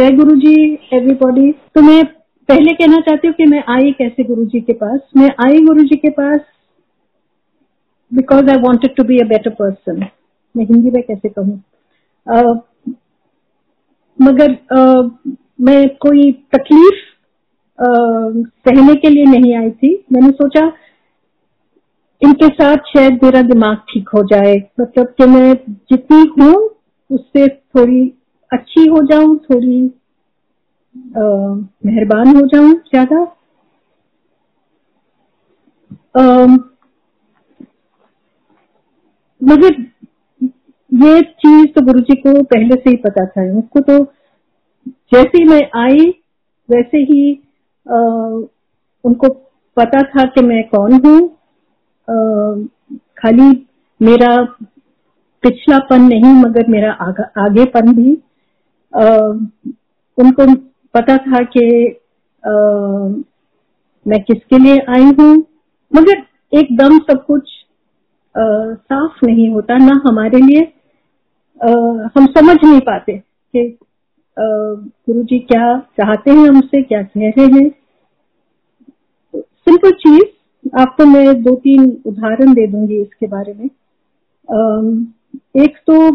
जय गुरु जी एवरीबॉडी तो मैं पहले कहना चाहती हूँ कि मैं आई कैसे गुरु जी के पास? मैं आई गुरु जी के पास because I wanted to be a better person मैं हिंदी में कैसे कहूँ? मगर मैं कोई तकलीफ़ uh, सहने के लिए नहीं आई थी। मैंने सोचा इनके साथ शायद मेरा दिमाग ठीक हो जाए। मतलब कि मैं जितनी हूँ उससे थोड़ी अच्छी हो जाऊँ थोड़ी मेहरबान हो जाऊँ ज़्यादा। मगर ये चीज़ तो गुरु जी को पहले से ही पता था उसको तो जैसे ही मैं आई वैसे ही आ, उनको पता था कि मैं कौन हूँ। खाली मेरा पिछलापन नहीं मगर मेरा आगा, आगेपन भी। उनको पता था कि मैं किसके लिए आई हूँ। मगर एकदम सब कुछ आ, साफ़ नहीं होता ना हमारे लिए। आ, हम समझ नहीं पाते कि गुरु जी क्या चाहते हैं हमसे क्या कह रहे हैं। सिंपल चीज़ आपको मैं दो तीन उदाहरण दे दूँगी इसके बारे में। आ, एक तो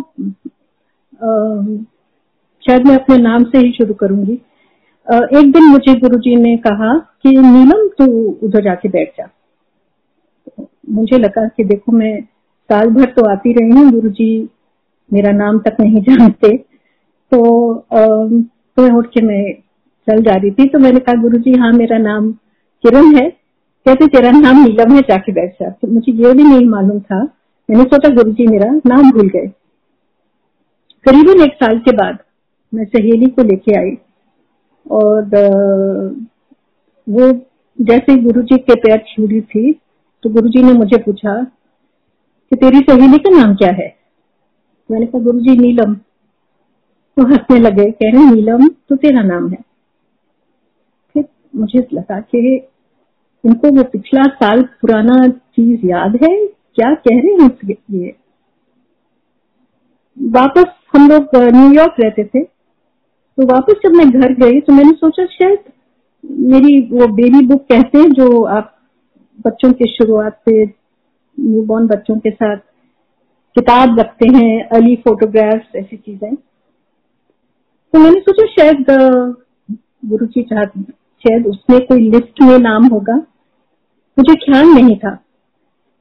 शायद मैं अपने नाम से ही शुरू करूँगी। एक दिन मुझे गुरुजी ने कहा कि, नीलम, तू उधर जाके बैठ जा। मुझे लगा कि देखो, मैं साल भर तो आती रही हूँ गुरु जी मेरा नाम तक नहीं जानते। तो तो उठ के मैं चल जा रही थी तो मैंने कहा गुरु जी हाँ मेरा नाम किरण है। कहते, तेरा नाम नीलम है, जाके बैठ जा। तो मुझे ये भी नहीं मालूम था। मैंने सोचा गुरु जी मेरा नाम भूल गए। करीबन एक साल के बाद मैं सहेली को लेके आई। और वो जैसे गुरु जी के पैर छूरी थी तो गुरु जी ने मुझे पूछा कि तेरी सहेली का नाम क्या है? मैंने कहा गुरु जी नीलम। तो हंसने लगे, कह रहे, नीलम तो तेरा नाम है। फिर मुझे लगा कि इनको वो पिछला साल पुराना चीज़ याद है, क्या कह रहे हैं ये वापस हम लोग न्यूयॉर्क रहते थे। तो वापस जब मैं घर गई तो मैंने सोचा, शायद मेरी वो बेबी बुक कहते हैं जो आप बच्चों के शुरुआत से न्यूबॉर्न बच्चों के साथ किताब रखते हैं अर्ली फोटोग्राफ्स ऐसी चीज़ें. तो मैंने सोचा, शायद गुरु जी चाह शायद उसमें कोई लिस्ट में नाम होगा। मुझे ख्याल नहीं था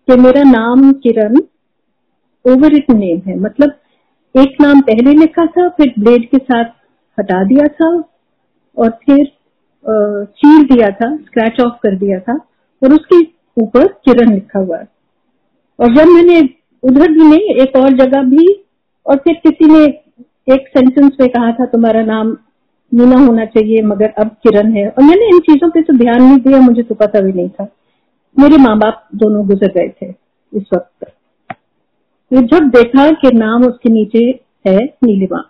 कि मेरा नाम किरण ओवर इट नेम है। मतलब एक नाम पहले लिखा था, फिर ब्लेड के साथ हटा दिया था और फिर चीर दिया था स्क्रैच ऑफ़ कर दिया था और उसके ऊपर किरण लिखा हुआ है। और जब मैंने उधर भी नहीं, एक और जगह भी, और फिर किसी ने एक सेंटेंस में कहा था, तुम्हारा नाम मीना होना चाहिए, मगर अब किरण है। और मैंने इन चीज़ों पे तो ध्यान नहीं दिया, मुझे तो पता भी नहीं था। मेरे माँ बाप दोनों गुजर गए थे इस वक्त। तो जब देखा कि नाम उसके नीचे है, नीलिमा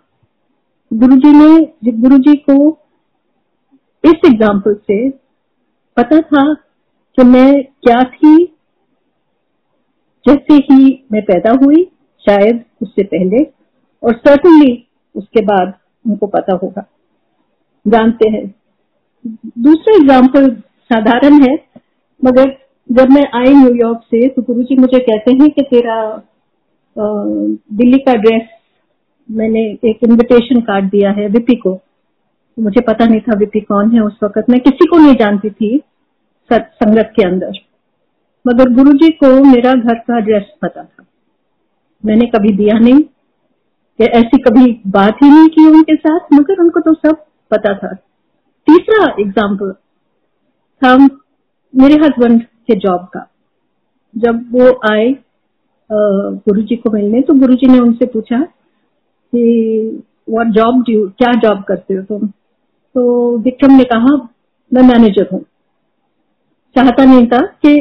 गुरुजी ने गुरुजी को इस एग्ज़ाम्पल से पता था कि मैं क्या थी, जैसे ही मैं पैदा हुई, शायद उससे पहले, और सर्टनली उसके बाद उनको पता होगा। जानते हैं। दूसरा एग्ज़ाम्पल साधारण है, मगर जब मैं आई न्यूयॉर्क से तो गुरु जी मुझे कहते हैं कि तेरा दिल्ली का ड्रेस मैंने एक इनविटेशन कार्ड दिया है विपी को। मुझे पता नहीं था विपी कौन है उस वक्त। मैं किसी को नहीं जानती थी संगत के अंदर। मगर गुरु जी को मेरा घर का एड्रेस पता था। मैंने कभी दिया नहीं। या ऐसी कभी बात ही नहीं की उनके साथ, मगर उनको तो सब पता था। तीसरा एग्ज़ाम्पल था मेरे हस्बैंड के जॉब का। जब वो आए गुरुजी को मिलने तो गुरुजी ने उनसे पूछा कि व्हाट जॉब डू क्या जॉब करते हो तुम? तो विक्रम ने कहा, मैं मैनेजर हूँ। चाहता नहीं था कि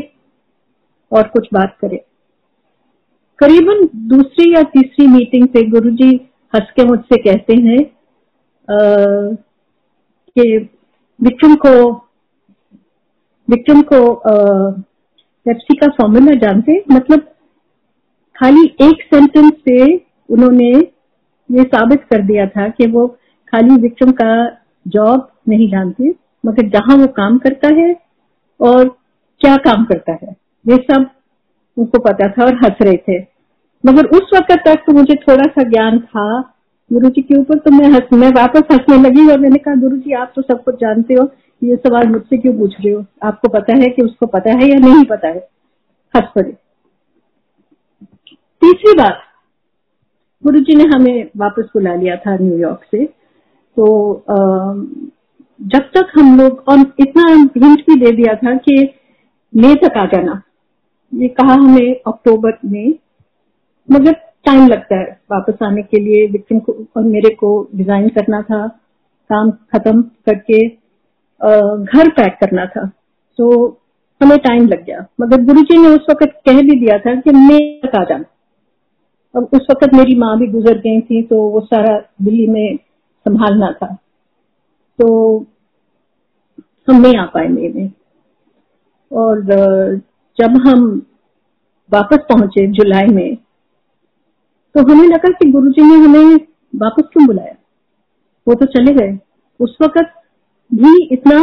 और कुछ बात करे। करीबन दूसरी या तीसरी मीटिंग पे गुरुजी हंस के मुझसे कहते हैं कि विक्रम को विक्रम को पेप्सी का फॉर्मूला जानते मतलब खाली एक सेंटेंस से उन्होंने ये साबित कर दिया था कि वो खाली विक्रम का जॉब नहीं जानती, मगर जहाँ वो काम करता है और क्या काम करता है, ये सब उनको पता था और हंस रहे थे। मगर उस वक्त तक तो मुझे थोड़ा सा ज्ञान था, गुरु जी के ऊपर तो मैं हंस, मैं वापस हंसने लगी और मैंने कहा, गुरु जी, आप तो सब कुछ जानते हो, ये सवाल मुझसे क्यों पूछ रहे हो? आपको पता है कि उसको पता है या नहीं पता है? हंस पड़े। तीसरी बात गुरु जी ने हमें वापस बुला लिया था न्यूयॉर्क से। तो जब तक हम लोग, और इतना हिंट भी दे दिया था कि मई तक आ जाना। ये कहा हमें अक्टूबर में मगर टाइम लगता है वापस आने के लिए विक्रम को, और मेरे को डिज़ाइन करना था, काम खत्म करके घर पैक करना था। तो हमें टाइम लग गया। मगर गुरु जी ने उस वक्त कह भी दिया था कि मैं तक आ जाना। अब उस वक्त मेरी माँ भी गुजर गई थी तो वो सारा दिल्ली में संभालना था। तो हम नहीं आ पाए मई में। और जब हम वापस पहुँचे जुलाई में तो हमें लगा कि गुरुजी ने हमें वापस क्यों बुलाया? वो तो चले गए। उस वक्त भी इतना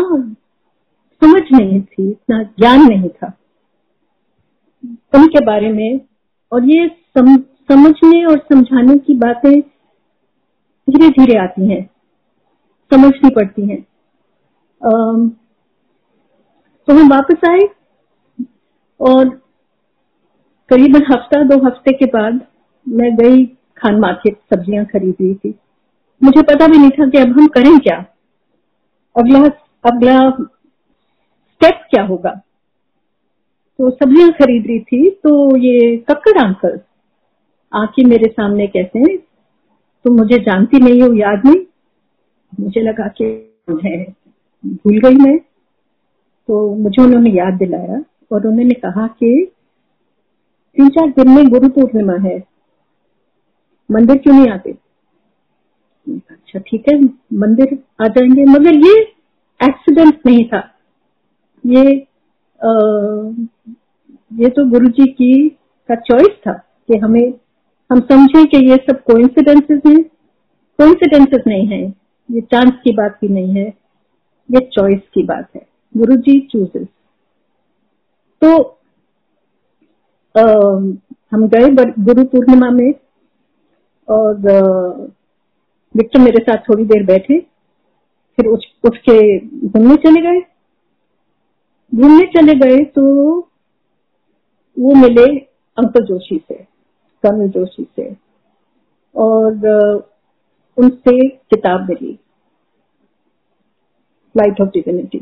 समझ नहीं थी इतना ज्ञान नहीं था उनके बारे में। और ये सम, समझने और समझाने की बातें धीरे धीरे आती हैं, समझनी पड़ती हैं। तो हम वापस आए और करीबन हफ़्ता, दो हफ़्ते के बाद मैं गई खान मार्केट सब्ज़ियाँ खरीद रही थी। मुझे पता भी नहीं था कि अब हम करें क्या। अगला अगला स्टेप क्या होगा? तो सब्ज़ियाँ खरीद रही थी तो ये कक्कड़ अंकल आके मेरे सामने कहते हैं तुम मुझे जानती नहीं हो याद नहीं? मुझे लगा कि भूल गई मैं। तो मुझे उन्होंने याद दिलाया और उन्होंने कहा कि तीन चार दिन में गुरु पूर्णिमा है। मंदिर क्यों नहीं आते? अच्छा ठीक है मंदिर आ जाएँगे। मगर ये एक्सीडेंट नहीं था। ये आ, ये तो गुरु जी की का चॉइस था कि हमें हम समझे कि ये सब कोइंसिडेंसेस हैं। कोइंसिडेंसेस नहीं है। ये चांस की बात भी नहीं है। ये चॉइस की बात है। गुरु जी चूजेस तो आ, हम गए गुरु पूर्णिमा में और विक्टर मेरे साथ थोड़ी देर बैठे। फिर उठ उठ के घूमने चले गए। घूमने चले गए तो वो मिले अंकल जोशी से। कर्नल जोशी से। और उनसे किताब मिली। लाइट ऑफ़ डिविनिटी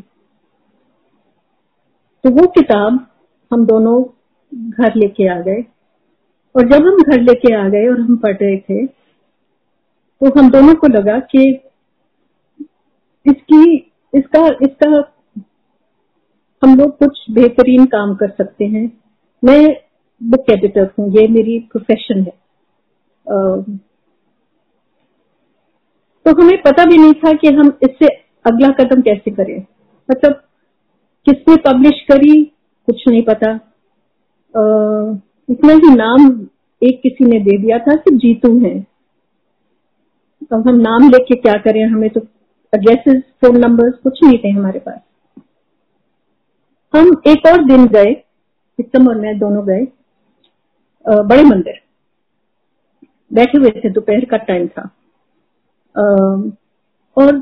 तो वो किताब हम दोनों घर लेके आ गए। और जब हम घर लेके आ गए और हम पढ़ रहे थे तो हम दोनों को लगा कि इसकी, इसका इसका हम लोग कुछ बेहतरीन काम कर सकते हैं। मैं बुक एडिटर हूँ ये मेरी प्रोफेशन है। तो हमें पता भी नहीं था कि हम इससे अगला कदम कैसे करें। मतलब किसने पब्लिश करी? कुछ नहीं पता। इतना ही नाम एक किसी ने दे दिया था कि जीतू है। तो हम नाम लेके क्या करें? हमें तो एड्रेसेस फ़ोन नंबर्स कुछ नहीं थे हमारे पास। हम एक और दिन गए विक्रम और मैं दोनों गए। बड़े मंदिर। बैठे हुए थे, दोपहर का टाइम था। और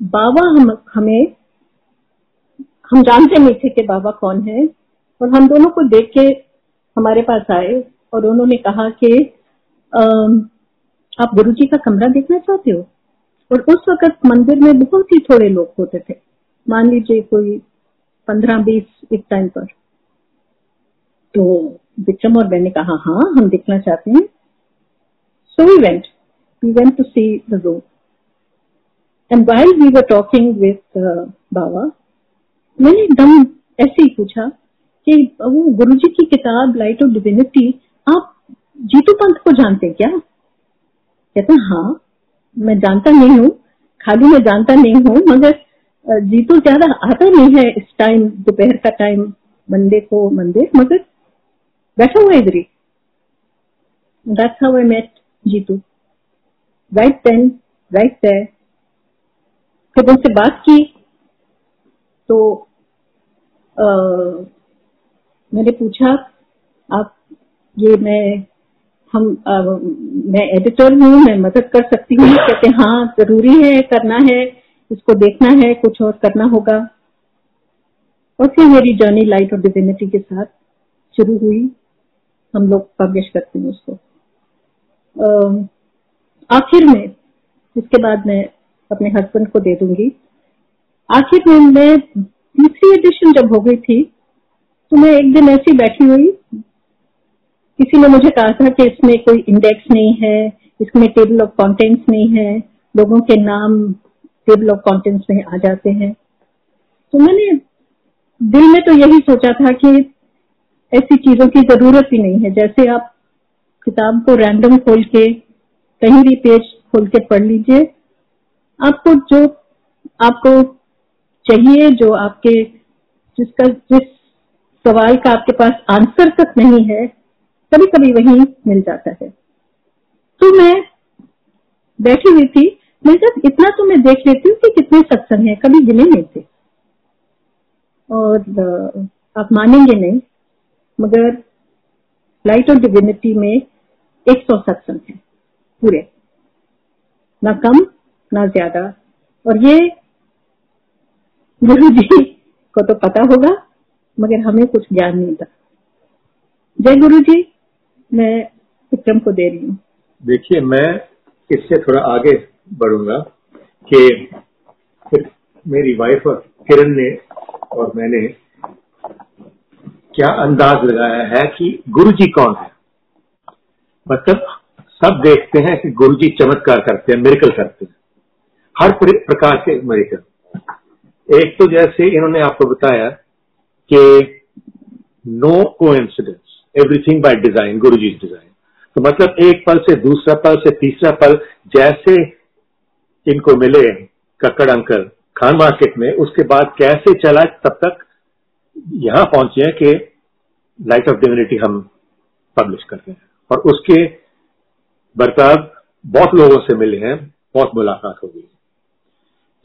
बाबा हम, हमें, हम जानते नहीं थे कि बाबा कौन है, और हम दोनों को देख के हमारे पास आए, और उन्होंने कहा कि आप गुरु जी का कमरा देखना चाहते हो? और उस वक्त मंदिर में बहुत ही थोड़े लोग होते थे। मान लीजिए कोई पंद्रह, बीस एक टाइम पर। तो विक्रम और मैंने कहा हाँ हम देखना चाहते हैं। So we went we went to see the room and while we were talking with बाबा मैंने एकदम ऐसे ही पूछा कि, वो गुरु जी की किताब लाइट ऑफ़ डिविनिटी आप जीतू पंथ को जानते हैं क्या? कहते हाँ मैं जानता नहीं हूँ। खाली मैं जानता नहीं हूँ, मगर जीतू ज़्यादा आता नहीं है इस टाइम दोपहर का टाइम मंडे को मंदिर मगर बैठा हुआ इधर ही that's how I met Jitu right then right है फिर उनसे बात की। तो आ, मैंने पूछा आप ये मैं हम आ, मैं एडिटर हूँ मैं मदद कर सकती हूँ? कहते हाँ ज़रूरी है करना है इसको देखना है कुछ और करना होगा. और फिर मेरी जर्नी लाइट और डिविनिटी के साथ शुरू हुई। हम लोग पब्लिश करते हैं उसको। आखिर में, इसके बाद मैं अपने हस्बैंड को दे दूँगी। आखिर में मैं तीसरी एडिशन जब हो गई थी तो मैं एक दिन ऐसी बैठी हुई। किसी ने मुझे कहा था कि इसमें कोई इंडेक्स नहीं है, इसमें टेबल ऑफ़ कंटेंट्स नहीं है, लोगों के नाम टेबल ऑफ़ कंटेंट्स में आ जाते हैं। तो मैंने दिल में तो यही सोचा था कि ऐसी चीज़ों की ज़रूरत ही नहीं है। जैसे आप किताब को रैंडम खोल के, कहीं भी पेज खोल के पढ़ लीजिए। आपको जो आपको चाहिए, जो आपके जिसका, जिस सवाल का आपके पास आंसर तक नहीं है कभी कभी वही मिल जाता है। तो मैं बैठी हुई थी। मैं जब इतना तो मैं देख लेती हूँ कि कितने सत्संग है, कभी गिने नहीं थे। और आप मानेंगे नहीं। मगर लाइट ऑफ़ डिविनिटी में एक सौ सत्संग है, पूरे। ना कम, ना ज़्यादा। और ये गुरु जी को तो पता होगा, मगर हमें कुछ ज्ञान नहीं था। जय गुरु जी, मैं विक्रम को दे रही हूँ। देखिए, मैं इससे थोड़ा आगे बढ़ूँगा कि मेरी वाइफ किरण ने और मैंने क्या अंदाज लगाया है कि गुरु जी कौन है? मतलब सब देखते हैं कि गुरु जी चमत्कार करते हैं मेरिकल करते हैं। हर प्रकार के मेरिकल एक तो जैसे इन्होंने आपको बताया कि नो को incidence everything by design Guru ji design तो मतलब एक पल से दूसरा पल से तीसरा पल जैसे इनको मिले कक्कड़ अंकल, खान मार्केट में, उसके बाद कैसे चला, तब तक यहाँ पहुँचे हैं कि लाइट ऑफ़ डिविनिटी हम पब्लिश कर रहे हैं। और उसके बर्ताव बहुत लोगों से मिले हैं, बहुत मुलाकात हो गई।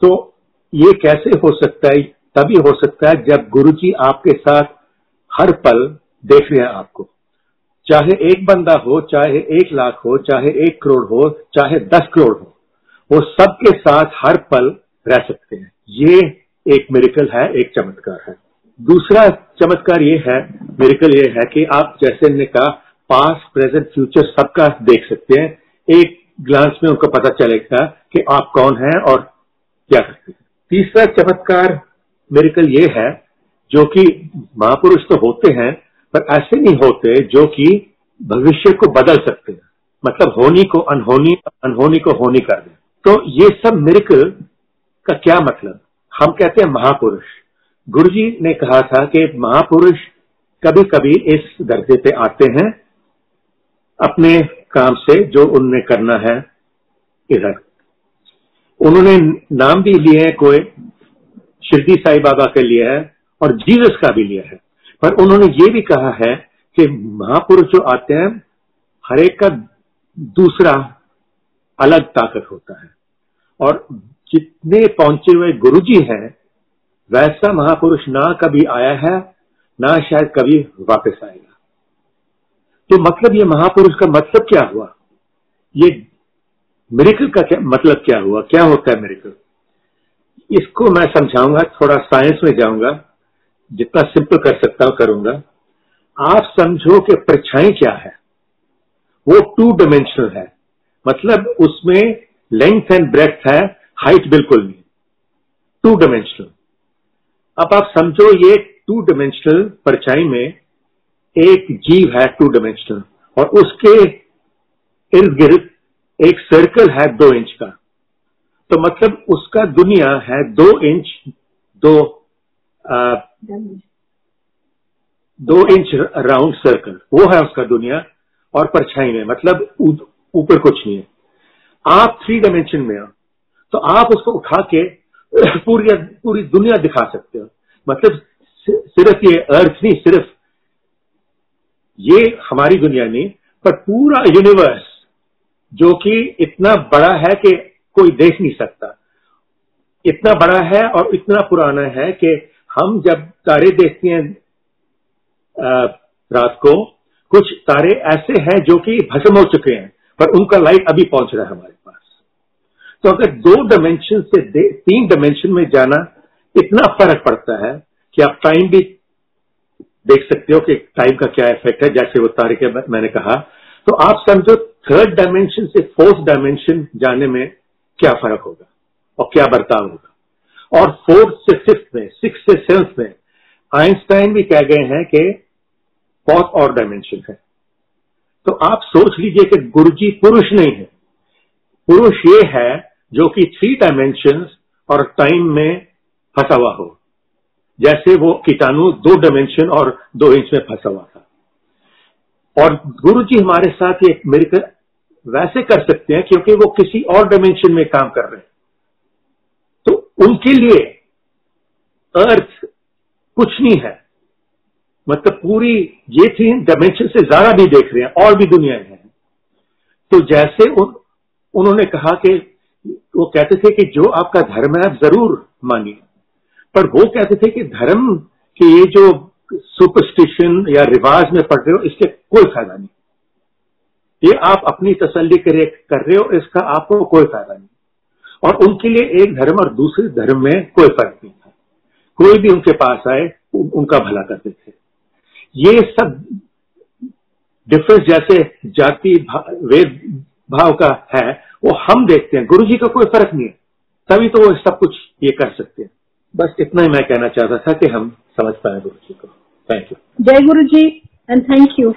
तो ये कैसे हो सकता है? तभी हो सकता है जब गुरु जी आपके साथ हर पल देख रहे हैं आपको। चाहे एक बंदा हो, चाहे एक लाख हो, चाहे एक करोड़ हो, चाहे दस करोड़ हो, वो सबके साथ हर पल रह सकते हैं। ये एक मेरिकल है, एक चमत्कार है। दूसरा चमत्कार ये है मेरिकल ये है कि आप जैसे ने कहा पास प्रेजेंट फ्यूचर सबका देख सकते हैं। एक ग्लांस में उनको पता चलेगा कि आप कौन हैं और क्या करते हैं। तीसरा चमत्कार मेरिकल ये है, जो कि महापुरुष तो होते हैं, पर ऐसे नहीं होते जो कि भविष्य को बदल सकते हैं। मतलब होनी को अनहोनी अनहोनी को होनी कर दे। तो ये सब मिरिकल का क्या मतलब? हम कहते हैं महापुरुष। गुरु जी ने कहा था कि महापुरुष कभी कभी इस दर्जे पे आते हैं, अपने काम से जो उनने करना है इधर। उन्होंने नाम भी लिए हैं, कोई शिरडी साई बाबा के लिए है और जीसस का भी लिया है। पर उन्होंने ये भी कहा है कि महापुरुष जो आते हैं, हर एक का दूसरा अलग ताकत होता है। और जितने पहुँचे हुए गुरुजी हैं वैसा महापुरुष ना कभी आया है, ना शायद कभी वापस आएगा। तो मतलब ये महापुरुष का मतलब क्या हुआ? ये मेरिकल का क्या मतलब क्या हुआ? क्या होता है मेरिकल इसको मैं समझाऊँगा, थोड़ा साइंस में जाऊँगा, जितना सिंपल कर सकता हूँ, करूँगा। आप समझो कि परछाई क्या है। वो टू डिमेंशनल है। मतलब उसमें लेंथ एंड ब्रेथ है हाइट बिल्कुल नहीं। टू डिमेंशनल अब आप समझो ये टू डिमेंशनल परछाई में एक जीव है टू डिमेंशनल और उसके इर्द गिर्द एक सर्कल है दो इंच का। तो मतलब उसका दुनिया है दो इंच दो आ, दो इंच राउंड सर्कल वो है उसका दुनिया और परछाई में मतलब ऊपर कुछ नहीं है। आप थ्री डायमेंशन में हो तो आप उसको उठा के पूरी पूरी दुनिया दिखा सकते हो। मतलब सिर्फ़ ये अर्थ नहीं, सिर्फ़ ये हमारी दुनिया नहीं, पर पूरा यूनिवर्स जो कि इतना बड़ा है कि कोई देख नहीं सकता। इतना बड़ा है और इतना पुराना है कि हम जब तारे देखते हैं रात को, कुछ तारे ऐसे हैं जो कि भस्म हो चुके हैं, पर उनका लाइट अभी पहुँच रहा है हमारे। तो अगर दो डायमेंशन से तीन डायमेंशन में जाना, इतना फ़र्क पड़ता है कि आप टाइम भी देख सकते हो कि टाइम का क्या इफ़ेक्ट है, जैसे वो तारे के मैंने कहा। तो आप समझो थर्ड डायमेंशन से फोर्थ डायमेंशन जाने में क्या फ़र्क होगा और क्या बर्ताव होगा। और फोर्थ से फिफ्थ में सिक्स से सेवंथ में आइंस्टाइन भी कह गए हैं कि फोर्थ और डायमेंशन है। तो आप सोच लीजिए कि गुरुजी पुरुष नहीं है। पुरुष ये है जो कि थ्री डायमेंशन और टाइम में फंसा हुआ हो। जैसे वो कीटाणु दो डायमेंशन और दो इंच में फंसा हुआ था। और गुरु जी हमारे साथ ये मिलकर वैसे कर सकते हैं क्योंकि वो किसी और डायमेंशन में काम कर रहे हैं। तो उनके लिए अर्थ कुछ नहीं है। मतलब पूरी ये थी डायमेंशन से ज़्यादा भी देख रहे हैं और भी दुनिया है। तो जैसे उन, उन्होंने कहा कि वो कहते थे कि जो आपका धर्म है आप ज़रूर मानिए। पर वो कहते थे कि धर्म के ये जो सुपरस्टिशन या रिवाज में पढ़ रहे हो इसके कोई फ़ायदा नहीं। ये आप अपनी तसल्ली कर, रहे हो इसका आपको कोई फ़ायदा नहीं। और उनके लिए एक धर्म और दूसरे धर्म में कोई फ़र्क नहीं था। कोई भी उनके पास आए उनका भला करते थे। ये सब डिफरेंस जैसे जाति वेद भाव का है वो हम देखते हैं। गुरु जी का कोई फ़र्क नहीं है। तभी तो वो सब कुछ ये कर सकते हैं। बस इतना ही मैं कहना चाहता था कि हम समझ पाए गुरु जी को। थैंक यू जय गुरु जी एंड थैंक यू